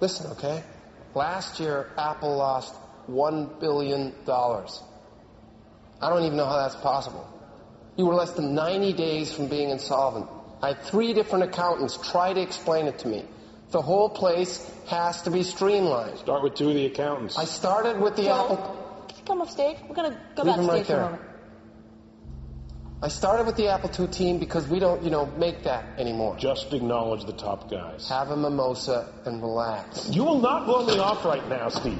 Listen, okay? Last year, Apple lost $1 billion. I don't even know how that's possible. You were less than 90 days from being insolvent. I had three different accountants try to explain it to me. The whole place has to be streamlined. Start with two of the accountants. I started with the Joe, Apple. Can come off stage? We're gonna go Leave him backstage right for a moment. I started with the Apple II team because we don't, you know, make that anymore. Just acknowledge the top guys. Have a mimosa and relax. You will not blow me off right now, Steve.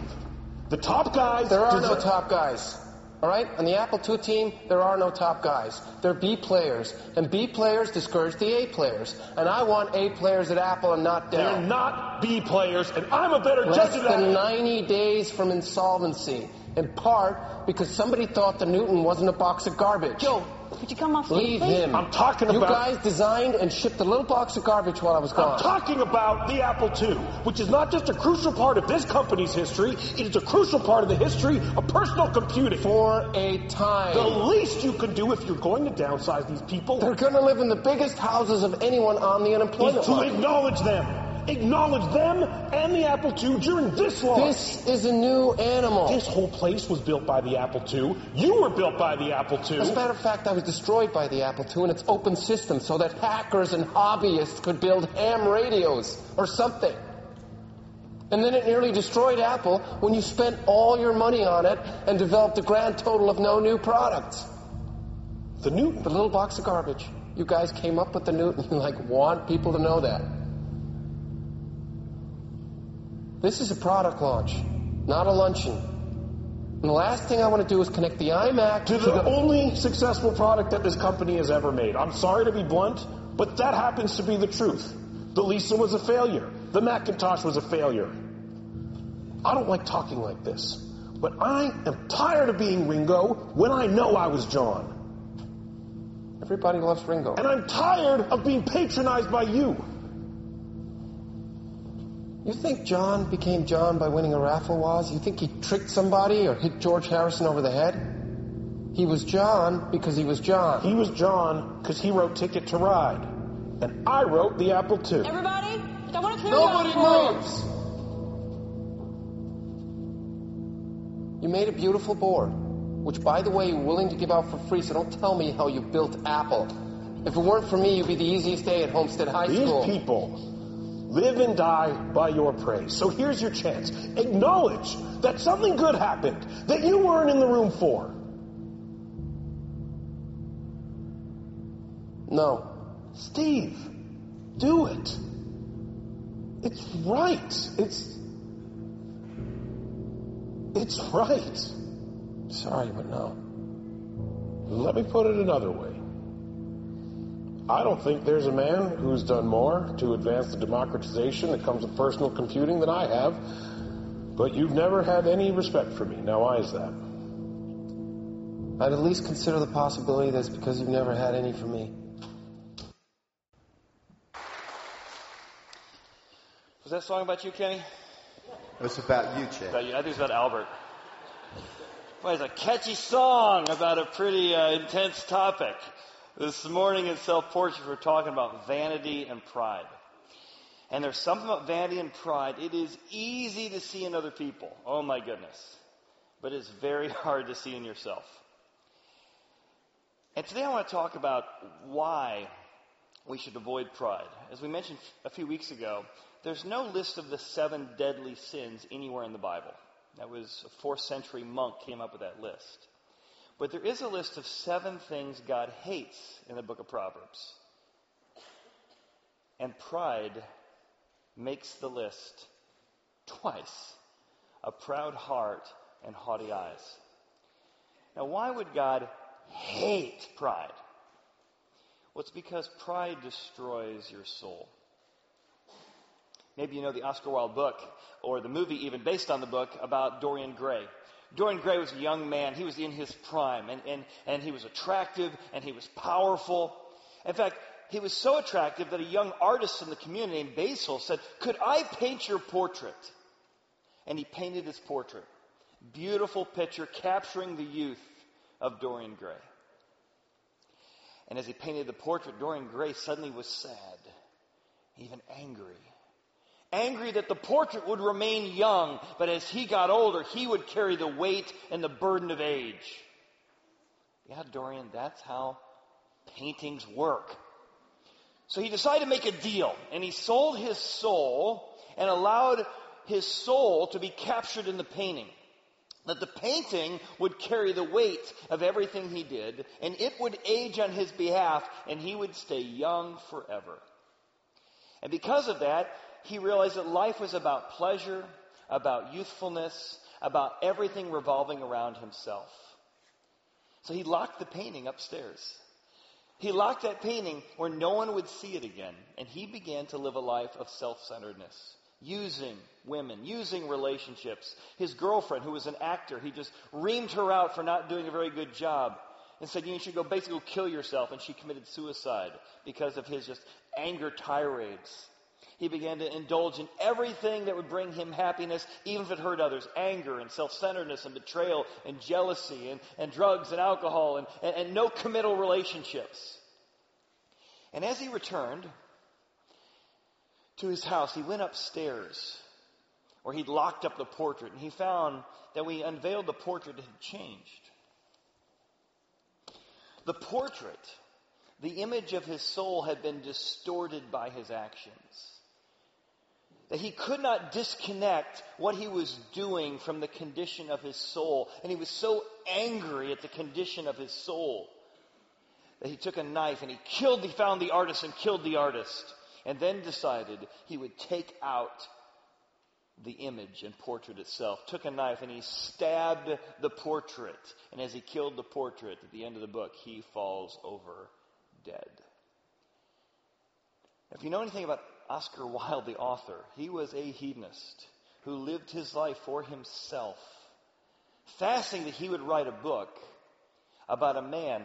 The top guys. There are no top guys. All right? On the Apple II team, there are no top guys. They're B players. And B players discourage the A players. And I want A players at Apple and not They're not B players, and I'm a better Less judge of than that. 90 days from insolvency. In part because somebody thought the Newton wasn't a box of garbage. Joe, could you come off stage, Leave please? him. I'm talking about. You guys designed and shipped a little box of garbage while I was gone. I'm talking about the Apple II, which is not just a crucial part of this company's history, it is a crucial part of the history of personal computing. For a time. The least you can do if you're going to downsize these people They're going to live in the biggest houses of anyone on the unemployment is to line. acknowledge them. Acknowledge them and the Apple II during this launch. This is a new animal. This whole place was built by the Apple II. You were built by the Apple II. As a matter of fact, I was destroyed by the Apple II and its open system so that hackers and hobbyists could build ham radios or something. And then it nearly destroyed Apple when you spent all your money on it and developed a grand total of no new products. The Newton. The little box of garbage. You guys came up with the Newton. You like want people to know that. This is a product launch, not a luncheon. And the last thing I want to do is connect the iMac To the only successful product that this company has ever made. I'm sorry to be blunt, but that happens to be the truth. The Lisa was a failure. The Macintosh was a failure. I don't like talking like this, but I am tired of being Ringo when I know I was John. Everybody loves Ringo. And I'm tired of being patronized by you. You think John became John by winning a raffle was? You think he tricked somebody or hit George Harrison over the head? He was John because he was John. He was John because he wrote Ticket to Ride. And I wrote the Apple II. Everybody, I want to clear Nobody you out. moves! You made a beautiful board, which, by the way, you're willing to give out for free, so don't tell me how you built Apple. If it weren't for me, you'd be the easiest day at Homestead High These School. These people live and die by your praise. So here's your chance. Acknowledge that something good happened that you weren't in the room for. No. Steve, do it. It's right. It's. It's right. Sorry, but no. Let me put it another way. I don't think there's a man who's done more to advance the democratization that comes with personal computing than I have. But you've never had any respect for me. Now, why is that? I'd at least consider the possibility that it's because you've never had any for me. Was that song about you, Kenny? It's about you, Chad. About you? I think it's about Albert. Well, it's a catchy song about a pretty uh, intense topic. This morning in Self Portrait, we're talking about vanity and pride. And there's something about vanity and pride. It is easy to see in other people. Oh my goodness. But it's very hard to see in yourself. And today I want to talk about why we should avoid pride. As we mentioned a few weeks ago, there's no list of the seven deadly sins anywhere in the Bible. That was a fourth century monk came up with that list. But there is a list of seven things God hates in the book of Proverbs. And pride makes the list twice. A proud heart and haughty eyes. Now, why would God hate pride? Well, it's because pride destroys your soul. Maybe you know the Oscar Wilde book, or the movie even based on the book, about Dorian Gray. Dorian Gray was a young man. He was in his prime, and, and, and he was attractive, and he was powerful. In fact, he was so attractive that a young artist in the community named Basil said, Could I paint your portrait? And he painted his portrait. Beautiful picture capturing the youth of Dorian Gray. And as he painted the portrait, Dorian Gray suddenly was sad, even angry. Angry that the portrait would remain young, but as he got older, he would carry the weight and the burden of age. Yeah, Dorian, that's how paintings work. So he decided to make a deal, and he sold his soul and allowed his soul to be captured in the painting. That the painting would carry the weight of everything he did, and it would age on his behalf, and he would stay young forever. And because of that, he realized that life was about pleasure, about youthfulness, about everything revolving around himself. So he locked the painting upstairs. He locked that painting where no one would see it again, and he began to live a life of self centeredness using women, using relationships. His girlfriend, who was an actor, he just reamed her out for not doing a very good job and said, you should go basically kill yourself. And she committed suicide because of his just anger tirades. He began to indulge in everything that would bring him happiness, even if it hurt others. Anger and self-centeredness and betrayal and jealousy and, and drugs and alcohol and, and, and no committal relationships. And as he returned, to his house, he went upstairs where he'd locked up the portrait and he found that when he unveiled the portrait, it had changed. The portrait, the image of his soul had been distorted by his actions. That he could not disconnect what he was doing from the condition of his soul. And he was so angry at the condition of his soul that he took a knife and he killed, he found the artist and killed the artist and then decided he would take out the image and portrait itself, took a knife and he stabbed the portrait. And as he killed the portrait at the end of the book, he falls over dead. If you know anything about Oscar Wilde, the author, he was a hedonist who lived his life for himself. fasting that he would write a book about a man,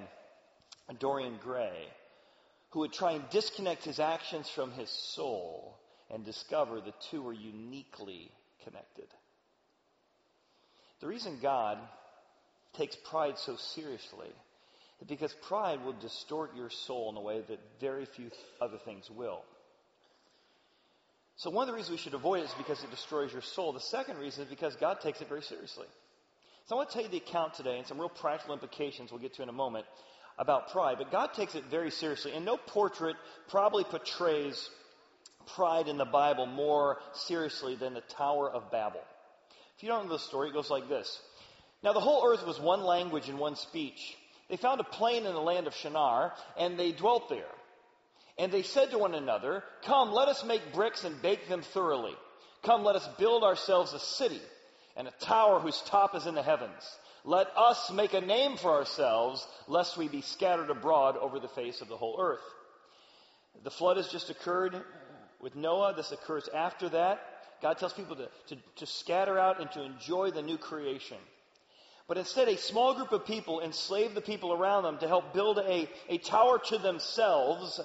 Dorian Gray, who would try and disconnect his actions from his soul and discover the two were uniquely connected. The reason God takes pride so seriously is because pride will distort your soul in a way that very few other things will. So one of the reasons we should avoid it is because it destroys your soul. The second reason is because God takes it very seriously. So I want to tell you the account today and some real practical implications we'll get to in a moment about pride, but God takes it very seriously. And no portrait probably portrays pride in the Bible more seriously than the Tower of Babel. If you don't know the story, it goes like this. Now the whole earth was one language and one speech. They found a plain in the land of Shinar, and they dwelt there. And they said to one another, Come, let us make bricks and bake them thoroughly. Come, let us build ourselves a city and a tower whose top is in the heavens. Let us make a name for ourselves, lest we be scattered abroad over the face of the whole earth. The flood has just occurred with Noah. This occurs after that. God tells people to, to, to scatter out and to enjoy the new creation. But instead, a small group of people enslave the people around them to help build a, a tower to themselves.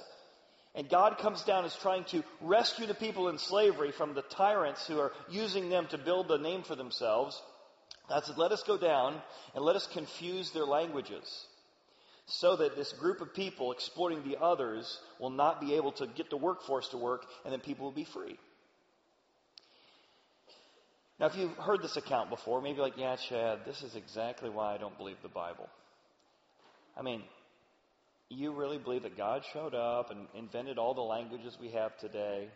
And God comes down as trying to rescue the people in slavery from the tyrants who are using them to build a name for themselves. God said, let us go down and let us confuse their languages so that this group of people exploiting the others will not be able to get the workforce to work and then people will be free. Now, if you've heard this account before, maybe like, yeah, Chad, this is exactly why I don't believe the Bible. I mean, you really believe that God showed up and invented all the languages we have today?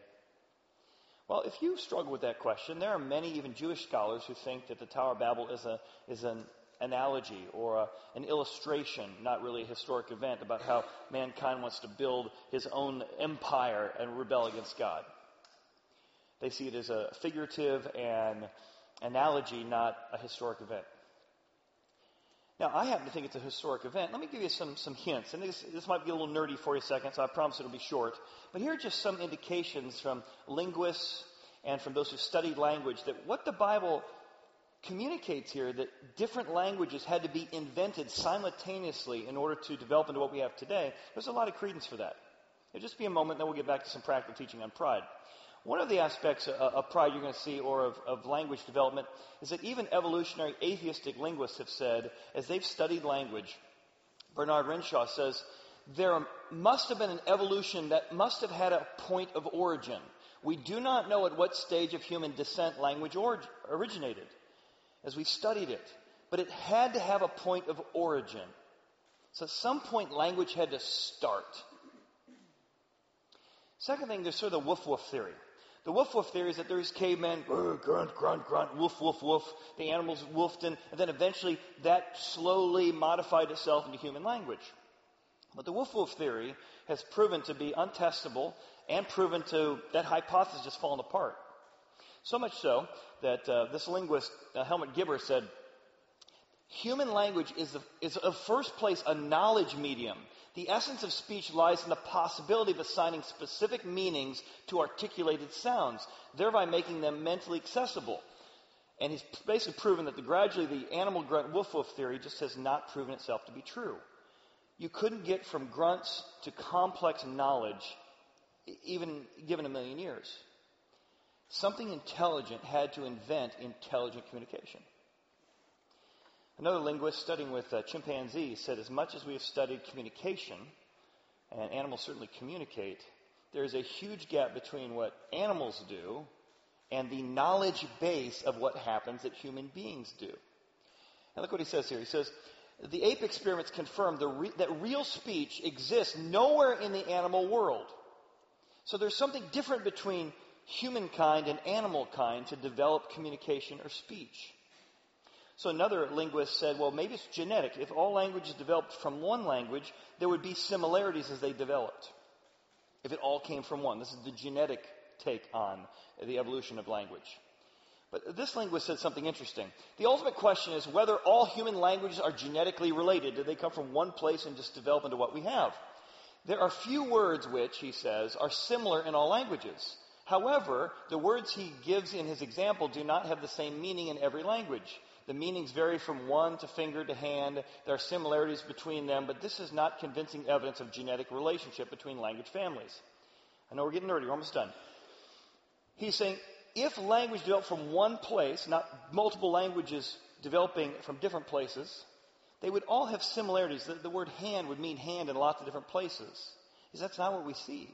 Well, if you struggle with that question, there are many, even Jewish scholars, who think that the Tower of Babel is, a, is an analogy or a, an illustration, not really a historic event, about how mankind wants to build his own empire and rebel against God. They see it as a figurative and analogy, not a historic event. Now, I happen to think it's a historic event. Let me give you some, some hints. And this, this might be a little nerdy for a second, so I promise it'll be short. But here are just some indications from linguists and from those who studied language that what the Bible communicates here that different languages had to be invented simultaneously in order to develop into what we have today. There's a lot of credence for that. It'll just be a moment, then we'll get back to some practical teaching on pride. One of the aspects uh, of pride you're going to see, or of, of, language development, is that even evolutionary atheistic linguists have said, as they've studied language, Bernard Renshaw says, there must have been an evolution that must have had a point of origin, We do not know at what stage of human descent language or- originated as we studied it, but it had to have a point of origin. So at some point, language had to start. Second thing, there's sort of the woof woof theory. The woof woof theory is that there's cavemen, "Grr, grunt, grunt, grunt, woof, woof, woof. The animals woofed, and, and then eventually that slowly modified itself into human language. But the woof woof theory has proven to be untestable and proven to, that hypothesis has fallen apart. So much so that uh, this linguist, uh, Helmut Gipper, said, Human language is, the, is of first place a knowledge medium. The essence of speech lies in the possibility of assigning specific meanings to articulated sounds, thereby making them mentally accessible. And he's basically proven that the, gradually the animal grunt woof woof theory just has not proven itself to be true. You couldn't get from grunts to complex knowledge even given a million years. Something intelligent had to invent intelligent communication. Another linguist studying with uh, chimpanzees said as much as we have studied communication, and animals certainly communicate, there is a huge gap between what animals do and the knowledge base of what happens that human beings do. And look what he says here. He says, the ape experiments confirm re- that real speech exists nowhere in the animal world. So there's something different between humankind and animal kind to develop communication or speech. So another linguist said, well, maybe it's genetic. If all languages developed from one language, there would be similarities as they developed. If it all came from one. This is the genetic take on the evolution of language. But this linguist said something interesting. The ultimate question is whether all human languages are genetically related. Did they come from one place and just develop into what we have? There are few words which, he says, are similar in all languages. However, the words he gives in his example do not have the same meaning in every language. The meanings vary from one to finger to hand. There are similarities between them, but this is not convincing evidence of genetic relationship between language families. I know we're getting nerdy, we're almost done. He's saying if language developed from one place, not multiple languages developing from different places, they would all have similarities. The, the word hand would mean hand in lots of different places. Because that's not what we see.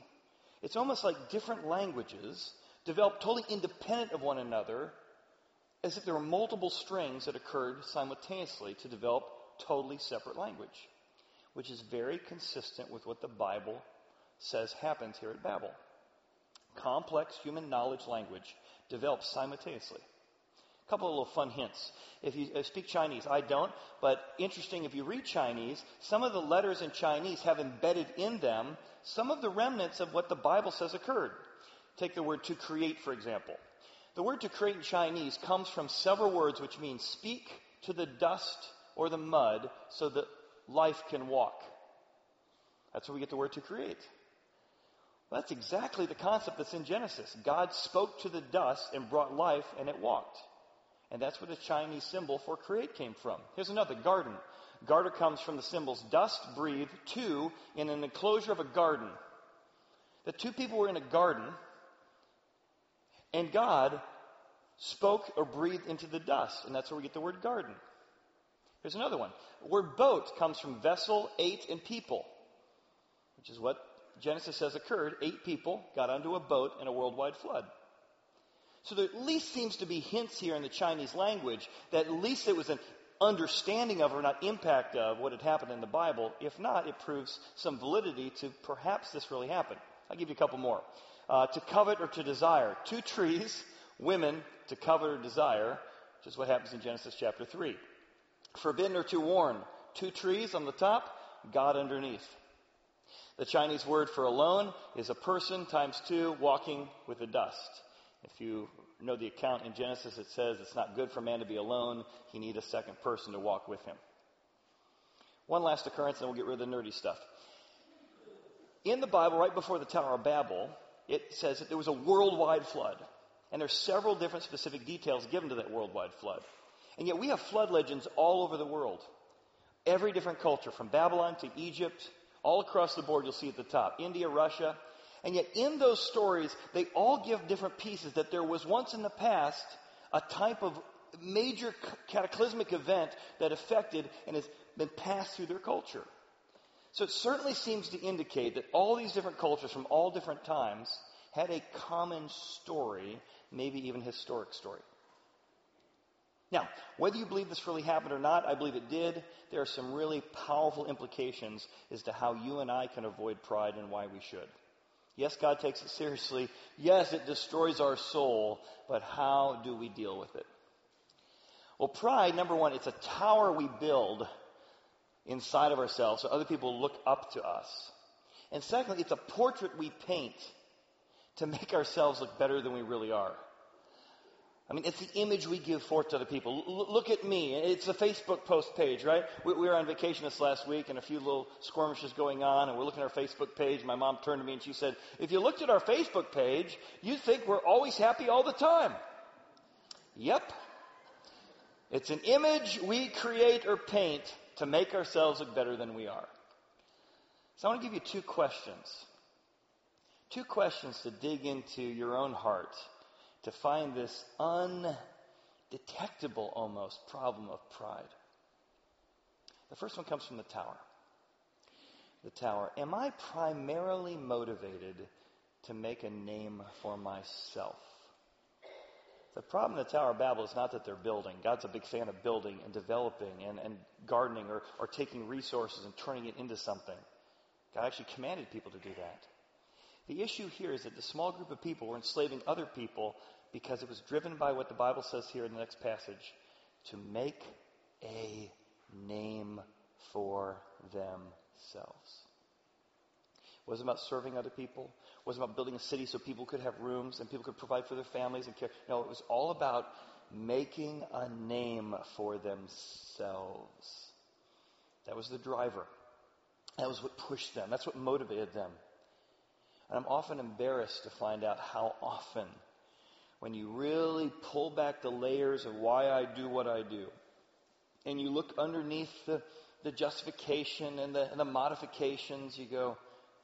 It's almost like different languages developed totally independent of one another, as if there were multiple strings that occurred simultaneously to develop totally separate language, which is very consistent with what the Bible says happens here at Babel. Complex human knowledge language develops simultaneously. A couple of little fun hints. If you uh, speak Chinese, I don't, but interesting if you read Chinese, some of the letters in Chinese have embedded in them some of the remnants of what the Bible says occurred. Take the word to create, for example. The word to create in Chinese comes from several words which mean speak to the dust or the mud so that life can walk. That's where we get the word to create. Well, that's exactly the concept that's in Genesis. God spoke to the dust and brought life and it walked. And that's where the Chinese symbol for create came from. Here's another garden. Garter comes from the symbols dust, breathe, two, in an enclosure of a garden. The two people were in a garden, and God spoke or breathed into the dust, and that's where we get the word garden. Here's another one. The word boat comes from vessel, eight, and people, which is what Genesis says occurred. Eight people got onto a boat in a worldwide flood. So there at least seems to be hints here in the Chinese language that at least it was an understanding of or not impact of what had happened in the Bible. If not, it proves some validity to perhaps this really happened. I'll give you a couple more. Uh, to covet or to desire. Two trees, women, to covet or desire, which is what happens in Genesis chapter 3. Forbidden or to warn. Two trees on the top, God underneath. The Chinese word for alone is a person times two walking with the dust. If you know the account in Genesis, it says it's not good for man to be alone. He needs a second person to walk with him. One last occurrence, and we'll get rid of the nerdy stuff. In the Bible, right before the Tower of Babel, it says that there was a worldwide flood. And there's several different specific details given to that worldwide flood. And yet we have flood legends all over the world. Every different culture, from Babylon to Egypt, all across the board, you'll see at the top. India, Russia, and yet in those stories, they all give different pieces that there was once in the past a type of major cataclysmic event that affected and has been passed through their culture. So it certainly seems to indicate that all these different cultures from all different times had a common story, maybe even historic story. Now, whether you believe this really happened or not, I believe it did. There are some really powerful implications as to how you and I can avoid pride and why we should. Yes, God takes it seriously. Yes, it destroys our soul, but how do we deal with it? Well, pride, number one, it's a tower we build inside of ourselves so other people look up to us. And secondly, it's a portrait we paint to make ourselves look better than we really are. I mean, it's the image we give forth to other people. L- look at me. It's a Facebook post page, right? We, we, were on vacation this last week and a few little skirmishes going on and we're looking at our Facebook page. My mom turned to me and she said, if you looked at our Facebook page, you'd think we're always happy all the time. Yep. It's an image we create or paint to make ourselves look better than we are. So I want to give you two questions. Two questions to dig into your own heart to find this undetectable almost problem of pride. The first one comes from the tower. The tower. Am I primarily motivated to make a name for myself? The problem in the Tower of Babel is not that they're building. God's a big fan of building and developing and, and gardening or, or taking resources and turning it into something. God actually commanded people to do that. The issue here is that the small group of people were enslaving other people because it was driven by what the Bible says here in the next passage to make a name for themselves. It wasn't about serving other people. Wasn't about building a city so people could have rooms and people could provide for their families and care. No, it was all about making a name for themselves. That was the driver. That was what pushed them. That's what motivated them. And I'm often embarrassed to find out how often, when you really pull back the layers of why I do what I do, and you look underneath the, the justification and the, and the modifications, you go,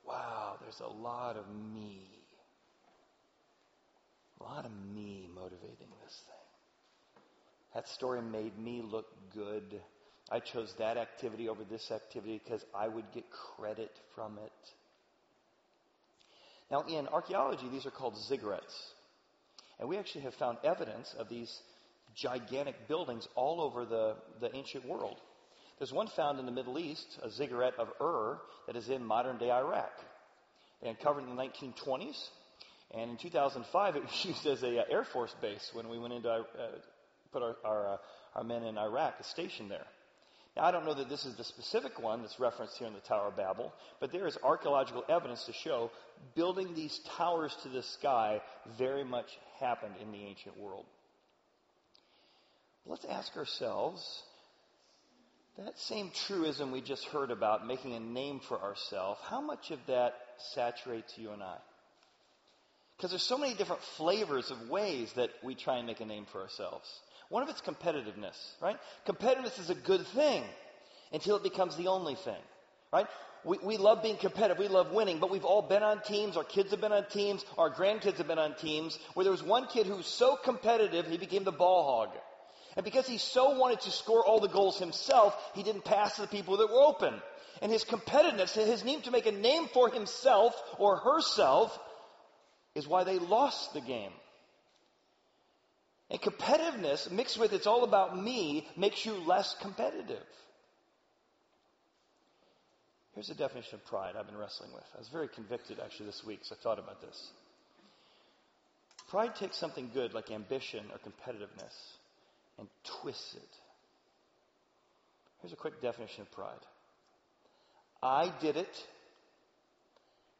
wow, there's a lot of me. A lot of me motivating this thing. That story made me look good. I chose that activity over this activity because I would get credit from it. Now, in archaeology, these are called ziggurats. And we actually have found evidence of these gigantic buildings all over the, the ancient world. There's one found in the Middle East, a ziggurat of Ur, that is in modern day Iraq. They uncovered it in the 1920s, and in 2005 it was used as a uh, Air Force base when we went into uh, put our our, uh, our men in Iraq, a station there. Now, I don't know that this is the specific one that's referenced here in the Tower of Babel, but there is archaeological evidence to show building these towers to the sky very much happened in the ancient world. Let's ask ourselves that same truism we just heard about, making a name for ourselves, how much of that saturates you and I? Because there's so many different flavors of ways that we try and make a name for ourselves. One of it's competitiveness, right? Competitiveness is a good thing until it becomes the only thing, right? We, we love being competitive. We love winning, but we've all been on teams. Our kids have been on teams. Our grandkids have been on teams where there was one kid who was so competitive, he became the ball hog. And because he so wanted to score all the goals himself, he didn't pass to the people that were open. And his competitiveness, his need to make a name for himself or herself, is why they lost the game. And competitiveness mixed with it's all about me makes you less competitive. Here's a definition of pride I've been wrestling with. I was very convicted actually this week, so I thought about this. Pride takes something good like ambition or competitiveness and twists it. Here's a quick definition of pride I did it,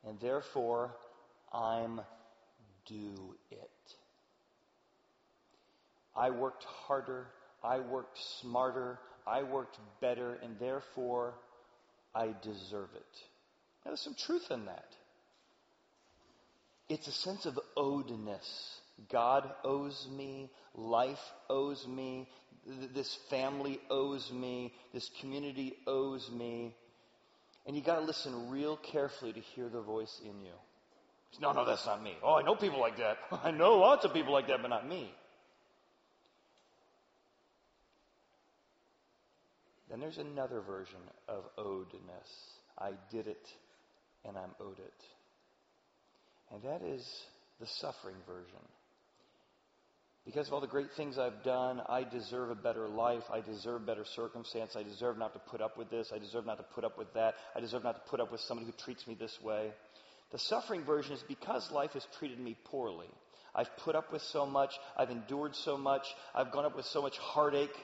and therefore I'm do it. I worked harder, I worked smarter, I worked better, and therefore I deserve it. Now, there's some truth in that. It's a sense of owedness. God owes me, life owes me, this family owes me, this community owes me. And you got to listen real carefully to hear the voice in you. No, no, that's not me. Oh, I know people like that. I know lots of people like that, but not me. Then there's another version of owedness. I did it and I'm owed it. And that is the suffering version. Because of all the great things I've done, I deserve a better life. I deserve better circumstance. I deserve not to put up with this. I deserve not to put up with that. I deserve not to put up with somebody who treats me this way. The suffering version is because life has treated me poorly. I've put up with so much. I've endured so much. I've gone up with so much heartache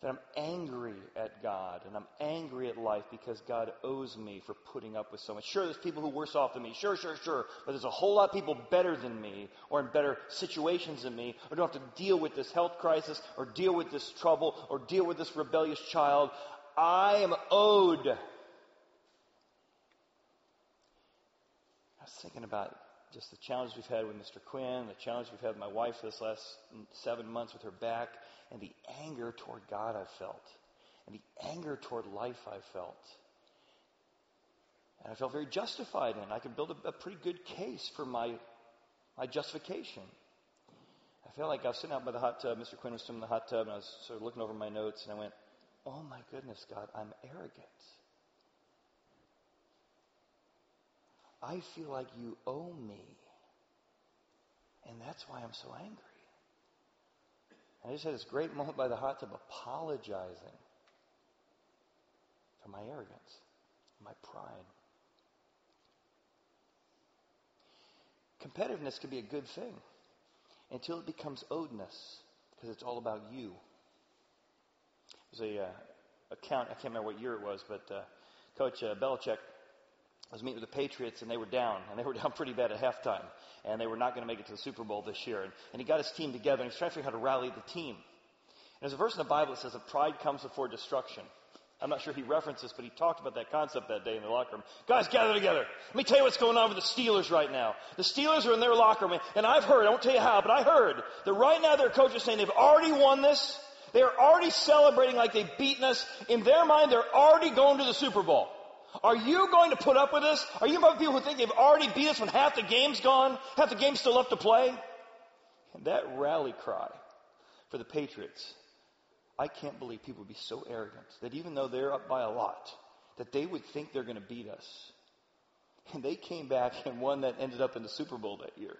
that I'm angry at God and I'm angry at life because God owes me for putting up with so much. Sure, there's people who are worse off than me. Sure, sure, sure. But there's a whole lot of people better than me or in better situations than me or don't have to deal with this health crisis or deal with this trouble or deal with this rebellious child. I am owed. I was thinking about just the challenges we've had with Mr. Quinn, the challenge we've had with my wife this last seven months with her back, and the anger toward God I've felt, and the anger toward life I've felt. And I felt very justified in. I could build a, a pretty good case for my, my justification. I felt like I was sitting out by the hot tub. Mr. Quinn was sitting in the hot tub, and I was sort of looking over my notes, and I went, Oh my goodness, God, I'm arrogant. I feel like you owe me. And that's why I'm so angry. I just had this great moment by the hot tub apologizing for my arrogance, my pride. Competitiveness can be a good thing until it becomes owedness because it's all about you. There's a uh, account, I can't remember what year it was, but uh, Coach uh, Belichick was meeting with the Patriots and they were down, and they were down pretty bad at halftime, and they were not going to make it to the Super Bowl this year. And, and he got his team together, and he's trying to figure out how to rally the team. And there's a verse in the Bible that says that pride comes before destruction. I'm not sure he referenced this, but he talked about that concept that day in the locker room. Guys, gather together. Let me tell you what's going on with the Steelers right now. The Steelers are in their locker room, and I've heard, I won't tell you how, but I heard that right now their coach is saying they've already won this. They're already celebrating like they've beaten us. In their mind, they're already going to the Super Bowl. Are you going to put up with this? Are you among people who think they've already beat us when half the game's gone? Half the game's still left to play? And that rally cry for the Patriots, I can't believe people would be so arrogant that even though they're up by a lot, that they would think they're going to beat us. And they came back and won that ended up in the Super Bowl that year.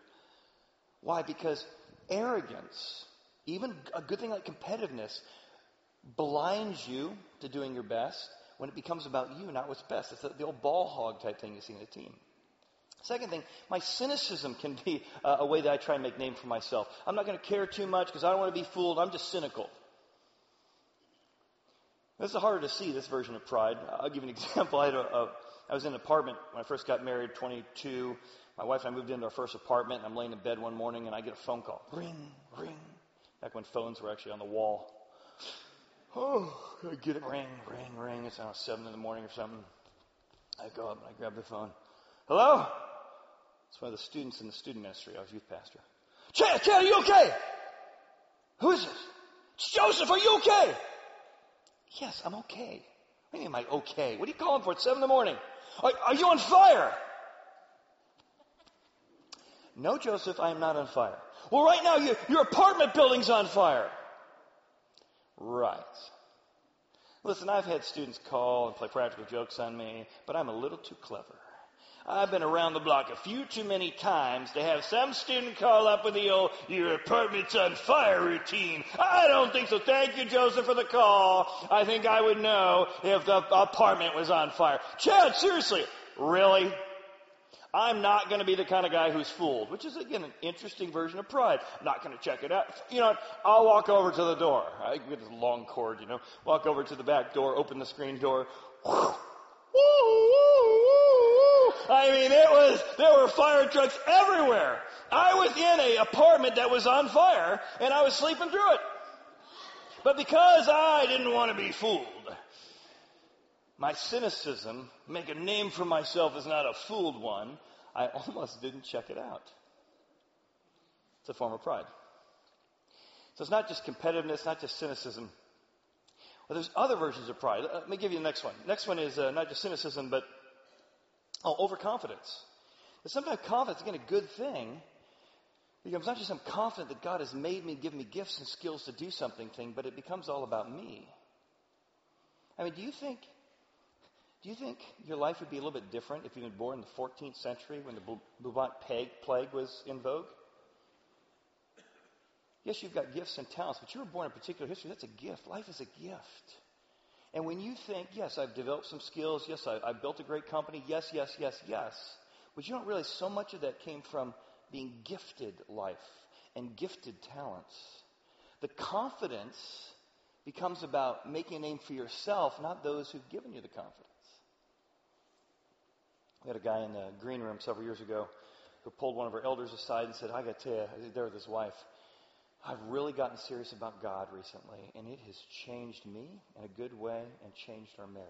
Why? Because arrogance, even a good thing like competitiveness, blinds you to doing your best when it becomes about you, not what's best. It's the old ball hog type thing you see in a team. Second thing, my cynicism can be uh, a way that I try and make name for myself. I'm not going to care too much because I don't want to be fooled. I'm just cynical. This is harder to see, this version of pride. I'll give an example. I, a, a, I was in an apartment when I first got married, 22. My wife and I moved into our first apartment, and I'm laying in bed one morning, and I get a phone call. Ring, ring. Back when phones were actually on the wall. Oh, I get it. Ring, ring, ring. It's around 7 in the morning or something. I go up and I grab the phone. Hello? It's one of the students in the student ministry. I was youth pastor. Chad, Chad, are you okay? Who is this? It's Joseph, are you okay? Yes, I'm okay. What do you mean, am I okay? What are you calling for at 7 in the morning? Are, are you on fire? No, Joseph, I am not on fire. Well, right now, your, your apartment building's on fire. Right. Listen, I've had students call and play practical jokes on me, but I'm a little too clever. I've been around the block a few too many times to have some student call up with the old, your apartment's on fire routine. I don't think so. Thank you, Joseph, for the call. I think I would know if the apartment was on fire. Chad, seriously. Really? I'm not going to be the kind of guy who's fooled, which is again an interesting version of pride. I'm not going to check it out. You know, I'll walk over to the door. I get this long cord, you know, walk over to the back door, open the screen door. I mean, it was, there were fire trucks everywhere. I was in a apartment that was on fire and I was sleeping through it. But because I didn't want to be fooled, my cynicism, make a name for myself as not a fooled one, I almost didn't check it out. It's a form of pride. So it's not just competitiveness, not just cynicism. Well, there's other versions of pride. Let me give you the next one. Next one is uh, not just cynicism, but oh, overconfidence. Sometimes confidence, again, a good thing, becomes not just I'm confident that God has made me, given me gifts and skills to do something thing, but it becomes all about me. I mean, do you think Do you think your life would be a little bit different if you'd been born in the 14th century when the bubonic plague was in vogue? Yes, you've got gifts and talents, but you were born in a particular history. That's a gift. Life is a gift. And when you think, yes, I've developed some skills, yes, I, have built a great company, yes, yes, yes, yes, but you don't realize so much of that came from being gifted life and gifted talents. The confidence becomes about making a name for yourself, not those who've given you the confidence. We had a guy in the green room several years ago who pulled one of our elders aside and said, I got to tell you, there with his wife, I've really gotten serious about God recently, and it has changed me in a good way and changed our marriage.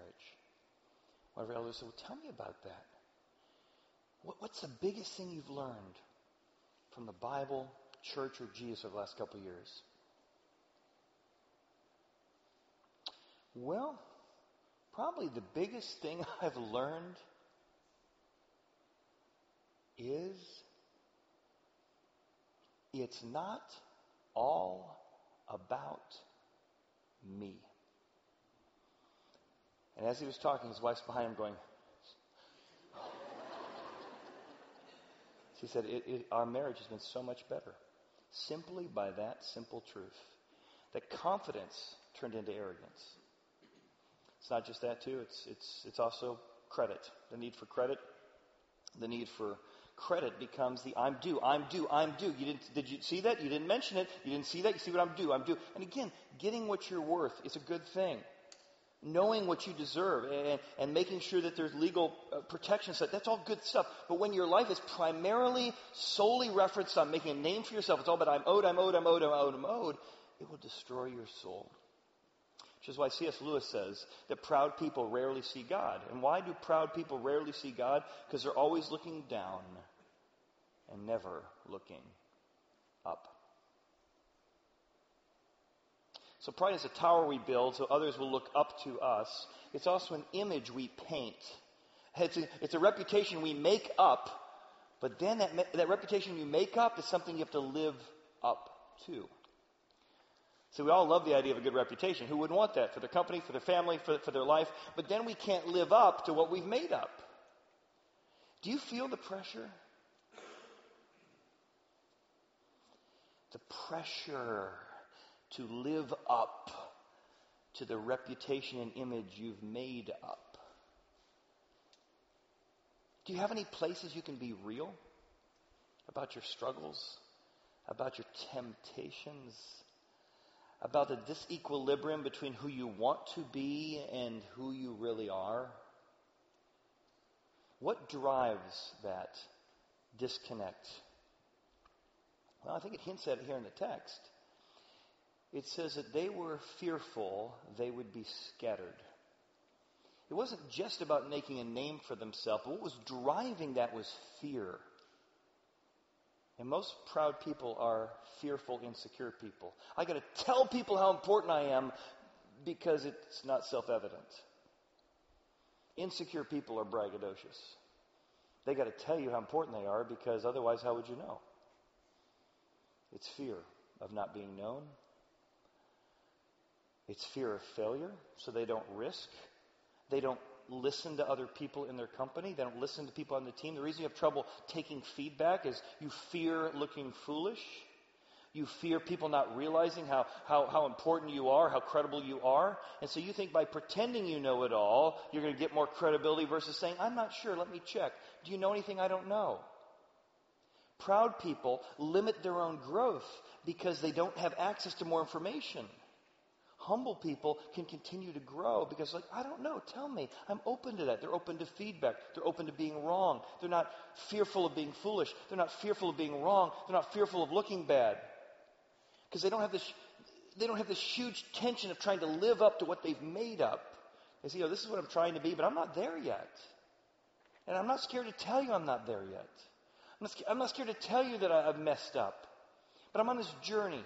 One of elders said, Well, tell me about that. What, what's the biggest thing you've learned from the Bible, church, or Jesus over the last couple of years? Well, probably the biggest thing I've learned is it's not all about me. And as he was talking, his wife's behind him going, She said, it, it, Our marriage has been so much better simply by that simple truth. That confidence turned into arrogance. It's not just that, too, it's, it's, it's also credit. The need for credit, the need for credit becomes the I'm due, I'm due, I'm due. You didn't, did you see that? You didn't mention it. You didn't see that. You see what I'm due, I'm due. And again, getting what you're worth is a good thing. Knowing what you deserve and, and making sure that there's legal uh, protection that's all good stuff. But when your life is primarily, solely referenced on making a name for yourself, it's all about I'm owed, I'm owed, I'm owed, I'm owed, I'm owed, it will destroy your soul. Which is why C.S. Lewis says that proud people rarely see God. And why do proud people rarely see God? Because they're always looking down and never looking up. So pride is a tower we build so others will look up to us. It's also an image we paint. It's a, it's a reputation we make up, but then that, that reputation you make up is something you have to live up to. So we all love the idea of a good reputation. Who wouldn't want that for their company, for their family, for, for their life? But then we can't live up to what we've made up. Do you feel the pressure? The pressure to live up to the reputation and image you've made up. Do you have any places you can be real about your struggles, about your temptations, about the disequilibrium between who you want to be and who you really are? What drives that disconnect? Well, I think it hints at it here in the text. It says that they were fearful they would be scattered. It wasn't just about making a name for themselves. but What was driving that was fear. And most proud people are fearful, insecure people. I got to tell people how important I am because it's not self evident. Insecure people are braggadocious. They got to tell you how important they are because otherwise, how would you know? It's fear of not being known. It's fear of failure, so they don't risk. They don't listen to other people in their company. They don't listen to people on the team. The reason you have trouble taking feedback is you fear looking foolish. You fear people not realizing how, how, how important you are, how credible you are. And so you think by pretending you know it all, you're going to get more credibility versus saying, I'm not sure, let me check. Do you know anything I don't know? Proud people limit their own growth because they don't have access to more information. Humble people can continue to grow because, like, I don't know, tell me. I'm open to that. They're open to feedback. They're open to being wrong. They're not fearful of being foolish. They're not fearful of being wrong. They're not fearful of looking bad. Because they don't have this, they don't have this huge tension of trying to live up to what they've made up. They say, you know, this is what I'm trying to be, but I'm not there yet. And I'm not scared to tell you I'm not there yet. I'm not, I'm not scared to tell you that I've messed up. But I'm on this journey.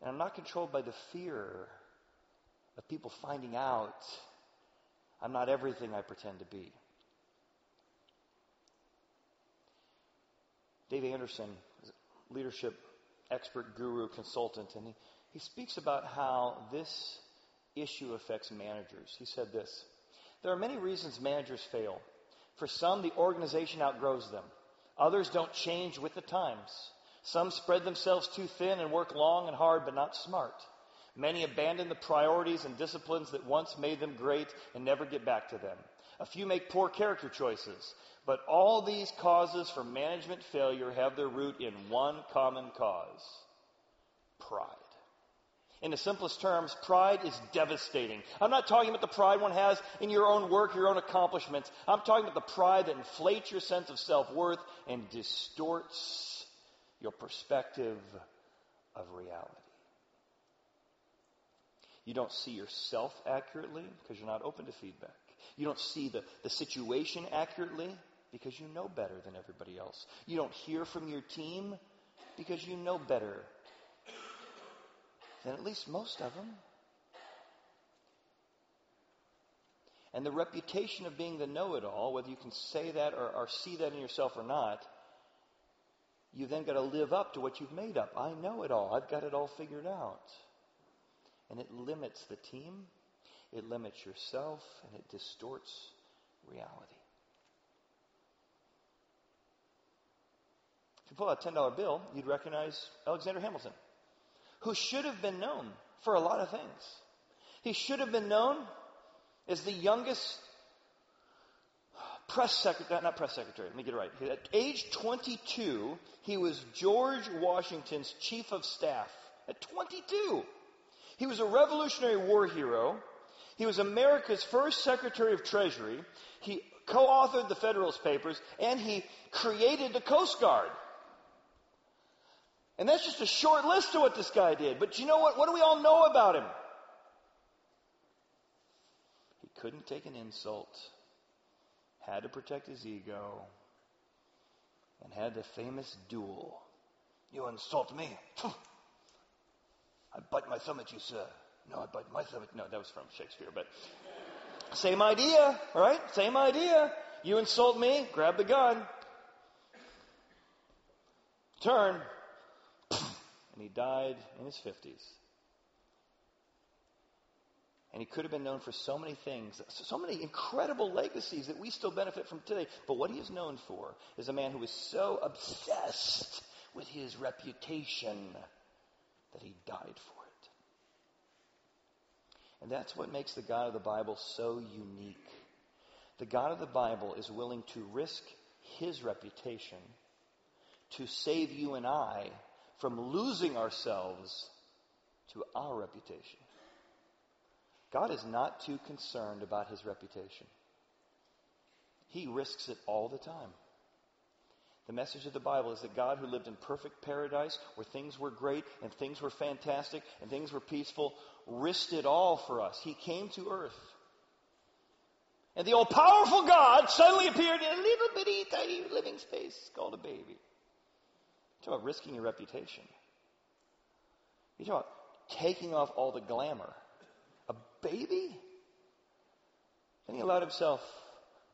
And I'm not controlled by the fear of people finding out I'm not everything I pretend to be. Dave Anderson, leadership expert, guru, consultant, and he, he speaks about how this issue affects managers. He said this There are many reasons managers fail. For some, the organization outgrows them. Others don't change with the times. Some spread themselves too thin and work long and hard, but not smart. Many abandon the priorities and disciplines that once made them great and never get back to them. A few make poor character choices. But all these causes for management failure have their root in one common cause pride. In the simplest terms, pride is devastating. I'm not talking about the pride one has in your own work, your own accomplishments. I'm talking about the pride that inflates your sense of self worth and distorts your perspective of reality. You don't see yourself accurately because you're not open to feedback. You don't see the, the situation accurately because you know better than everybody else. You don't hear from your team because you know better than at least most of them. And the reputation of being the know it all, whether you can say that or, or, see that in yourself or not, you then got to live up to what you've made up. I know it all. I've got it all figured out. And it limits the team, it limits yourself, and it distorts reality. If you pull out a $10 bill, you'd recognize Alexander Hamilton who should have been known for a lot of things. He should have been known as the youngest press secretary, not press secretary, let me get it right. At age 22, he was George Washington's chief of staff. At 22. He was a Revolutionary War hero. He was America's first Secretary of Treasury. He co-authored the Federalist Papers, and he created the Coast Guard. And that's just a short list of what this guy did. But you know what? What do we all know about him? He couldn't take an insult, had to protect his ego, and had the famous duel. You insult me? I bite my thumb at you, sir. No, I bite my thumb at No, that was from Shakespeare, but same idea, right? Same idea. You insult me, grab the gun. Turn, and he died in his 50s. And he could have been known for so many things, so many incredible legacies that we still benefit from today. But what he is known for is a man who was so obsessed with his reputation that he died for it. And that's what makes the God of the Bible so unique. The God of the Bible is willing to risk his reputation to save you and I from losing ourselves to our reputation. God is not too concerned about his reputation. He risks it all the time. The message of the Bible is that God, who lived in perfect paradise, where things were great and things were fantastic and things were peaceful, risked it all for us. He came to earth. And the all powerful God suddenly appeared in a little bitty, tiny living space called a baby. Talk about risking your reputation. You talk about taking off all the glamour. Baby? And he allowed himself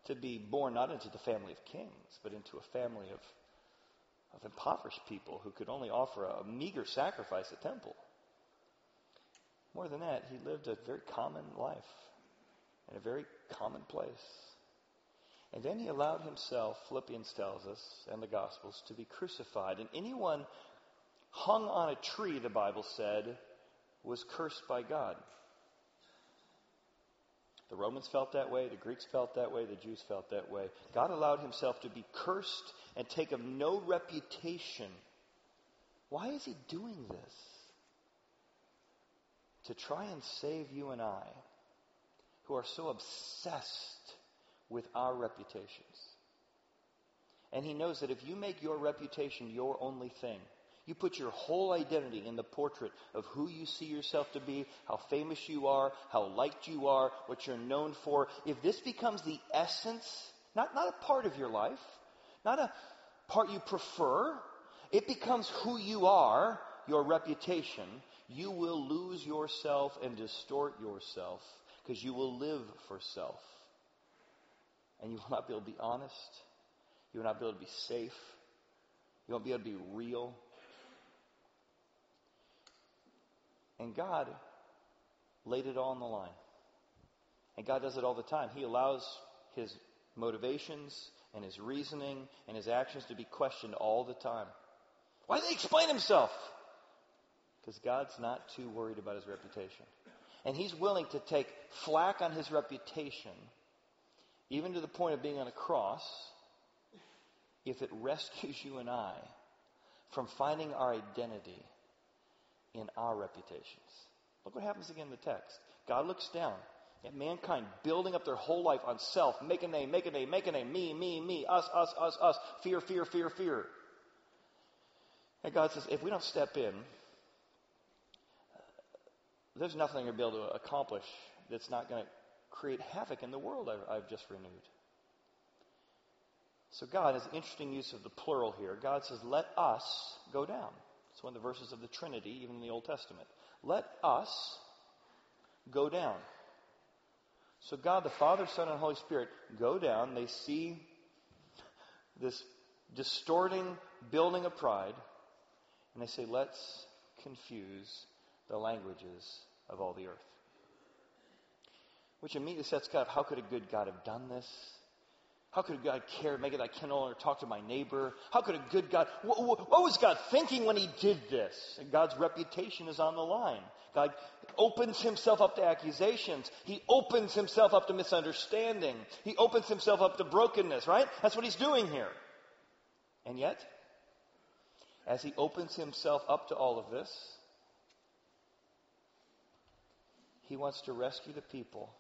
to be born not into the family of kings, but into a family of, of impoverished people who could only offer a, a meager sacrifice at temple. More than that, he lived a very common life in a very common place. And then he allowed himself, Philippians tells us, and the Gospels, to be crucified. And anyone hung on a tree, the Bible said, was cursed by God. The Romans felt that way, the Greeks felt that way, the Jews felt that way. God allowed himself to be cursed and take of no reputation. Why is he doing this? To try and save you and I, who are so obsessed with our reputations. And he knows that if you make your reputation your only thing, you put your whole identity in the portrait of who you see yourself to be, how famous you are, how liked you are, what you're known for. If this becomes the essence, not, not a part of your life, not a part you prefer, it becomes who you are, your reputation, you will lose yourself and distort yourself because you will live for self and you will not be able to be honest. You will not be able to be safe. You won't be able to be real. And God laid it all on the line. And God does it all the time. He allows his motivations and his reasoning and his actions to be questioned all the time. Why did he explain himself? Because God's not too worried about his reputation. And he's willing to take flack on his reputation, even to the point of being on a cross, if it rescues you and I from finding our identity in our reputations. Look what happens again in the text. God looks down at mankind building up their whole life on self, make a name, make a name, make a name, me, me, me, us, us, us, us, fear, fear, fear, fear. And God says, if we don't step in, uh, there's nothing I'm going to be able to accomplish that's not going to create havoc in the world I've, I've just renewed. So God has an interesting use of the plural here. God says, let us go down. It's one of the verses of the Trinity, even in the Old Testament. Let us go down. So God, the Father, Son, and Holy Spirit go down. They see this distorting building of pride, and they say, let's confuse the languages of all the earth. Which immediately sets God up. How could a good God have done this? How could God care, make it I can longer talk to my neighbor? How could a good God, what, what, was God thinking when he did this? And God's reputation is on the line. God opens himself up to accusations. He opens himself up to misunderstanding. He opens himself up to brokenness, right? That's what he's doing here. And yet, as he opens himself up to all of this, he wants to rescue the people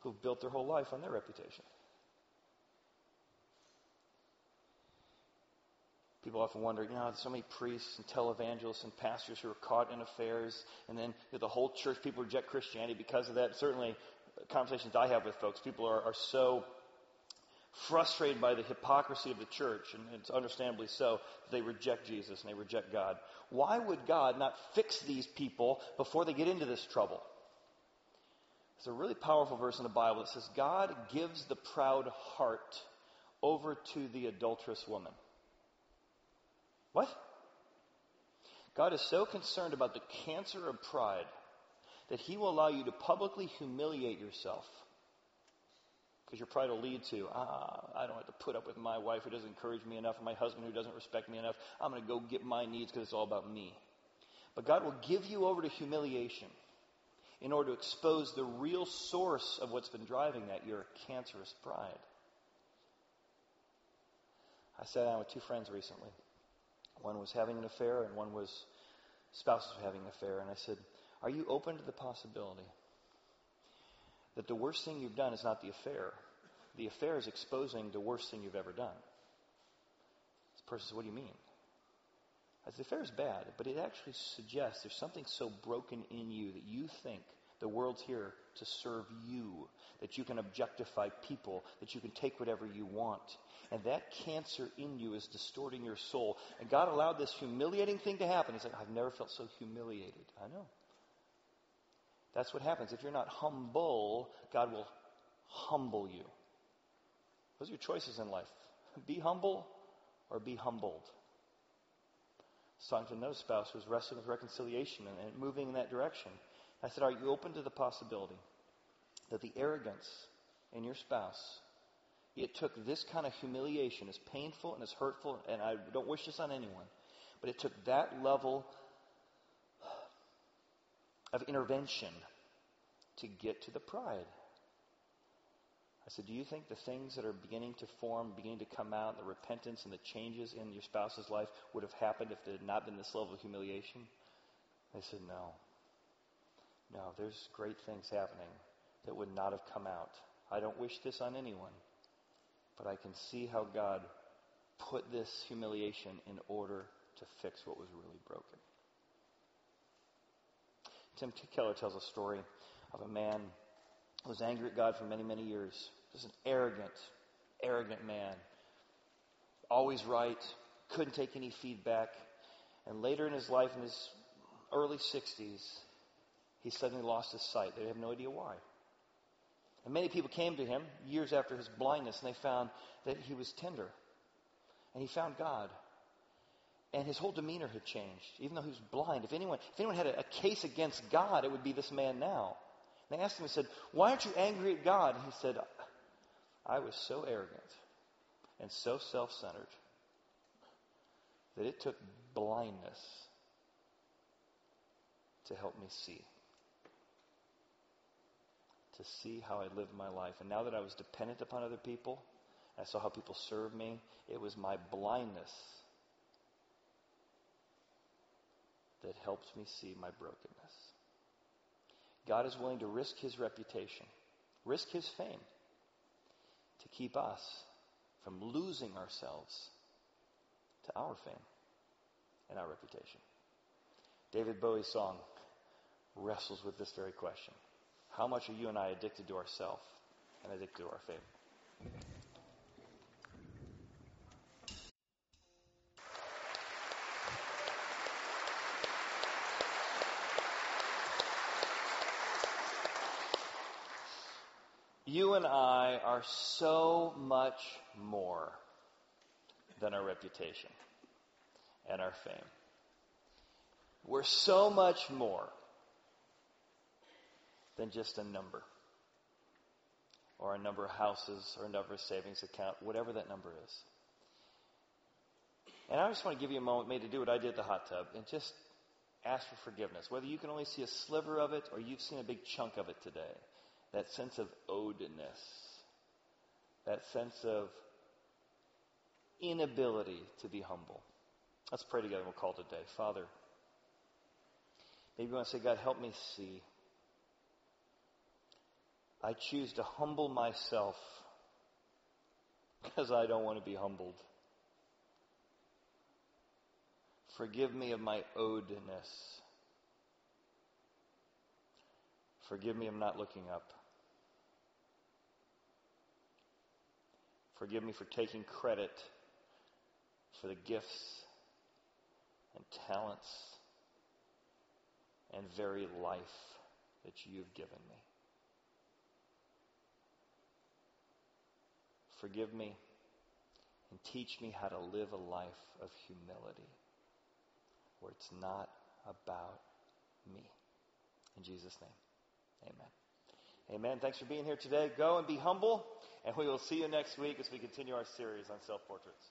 who've built their whole life on their reputation. People often wonder, you know, there's so many priests and televangelists and pastors who are caught in affairs, and then you know, the whole church, people reject Christianity because of that. Certainly, conversations I have with folks, people are, are so frustrated by the hypocrisy of the church, and it's understandably so, they reject Jesus and they reject God. Why would God not fix these people before they get into this trouble? There's a really powerful verse in the Bible that says, God gives the proud heart over to the adulterous woman. What? God is so concerned about the cancer of pride that he will allow you to publicly humiliate yourself. Because your pride will lead to, ah, I don't have to put up with my wife who doesn't encourage me enough, or my husband who doesn't respect me enough. I'm going to go get my needs because it's all about me. But God will give you over to humiliation in order to expose the real source of what's been driving that, your cancerous pride. I sat down with two friends recently. One was having an affair, and one was spouses were having an affair. And I said, Are you open to the possibility that the worst thing you've done is not the affair? The affair is exposing the worst thing you've ever done. This person said, What do you mean? I said, The affair is bad, but it actually suggests there's something so broken in you that you think the world's here to serve you, that you can objectify people, that you can take whatever you want. And that cancer in you is distorting your soul. And God allowed this humiliating thing to happen. He's like, I've never felt so humiliated. I know. That's what happens. If you're not humble, God will humble you. Those are your choices in life. Be humble or be humbled. I was talking to another spouse who was wrestling with reconciliation and, and moving in that direction. I said, Are you open to the possibility that the arrogance in your spouse it took this kind of humiliation, as painful and as hurtful, and I don't wish this on anyone, but it took that level of intervention to get to the pride. I said, Do you think the things that are beginning to form, beginning to come out, the repentance and the changes in your spouse's life would have happened if there had not been this level of humiliation? They said, No. No, there's great things happening that would not have come out. I don't wish this on anyone. But I can see how God put this humiliation in order to fix what was really broken. Tim Keller tells a story of a man who was angry at God for many, many years. Just an arrogant, arrogant man. Always right, couldn't take any feedback. And later in his life, in his early 60s, he suddenly lost his sight. They have no idea why. And many people came to him years after his blindness and they found that he was tender. And he found God. And his whole demeanor had changed, even though he was blind. If anyone, if anyone had a, a case against God, it would be this man now. They asked him, and said, Why aren't you angry at God? And he said, I was so arrogant and so self centered that it took blindness to help me see. To see how I lived my life. And now that I was dependent upon other people, I saw how people served me, it was my blindness that helped me see my brokenness. God is willing to risk his reputation, risk his fame, to keep us from losing ourselves to our fame and our reputation. David Bowie's song wrestles with this very question. How much are you and I addicted to ourself and addicted to our fame? You and I are so much more than our reputation and our fame. We're so much more than just a number or a number of houses or a number of savings account, whatever that number is. And I just want to give you a moment maybe to do what I did at the hot tub and just ask for forgiveness. Whether you can only see a sliver of it or you've seen a big chunk of it today. That sense of owedness. That sense of inability to be humble. Let's pray together and we'll call today. Father, maybe you want to say, God, help me see. I choose to humble myself because I don't want to be humbled. Forgive me of my owedness. Forgive me of not looking up. Forgive me for taking credit for the gifts and talents and very life that you've given me. Forgive me and teach me how to live a life of humility where it's not about me. In Jesus' name, amen. Amen. Thanks for being here today. Go and be humble, and we will see you next week as we continue our series on self portraits.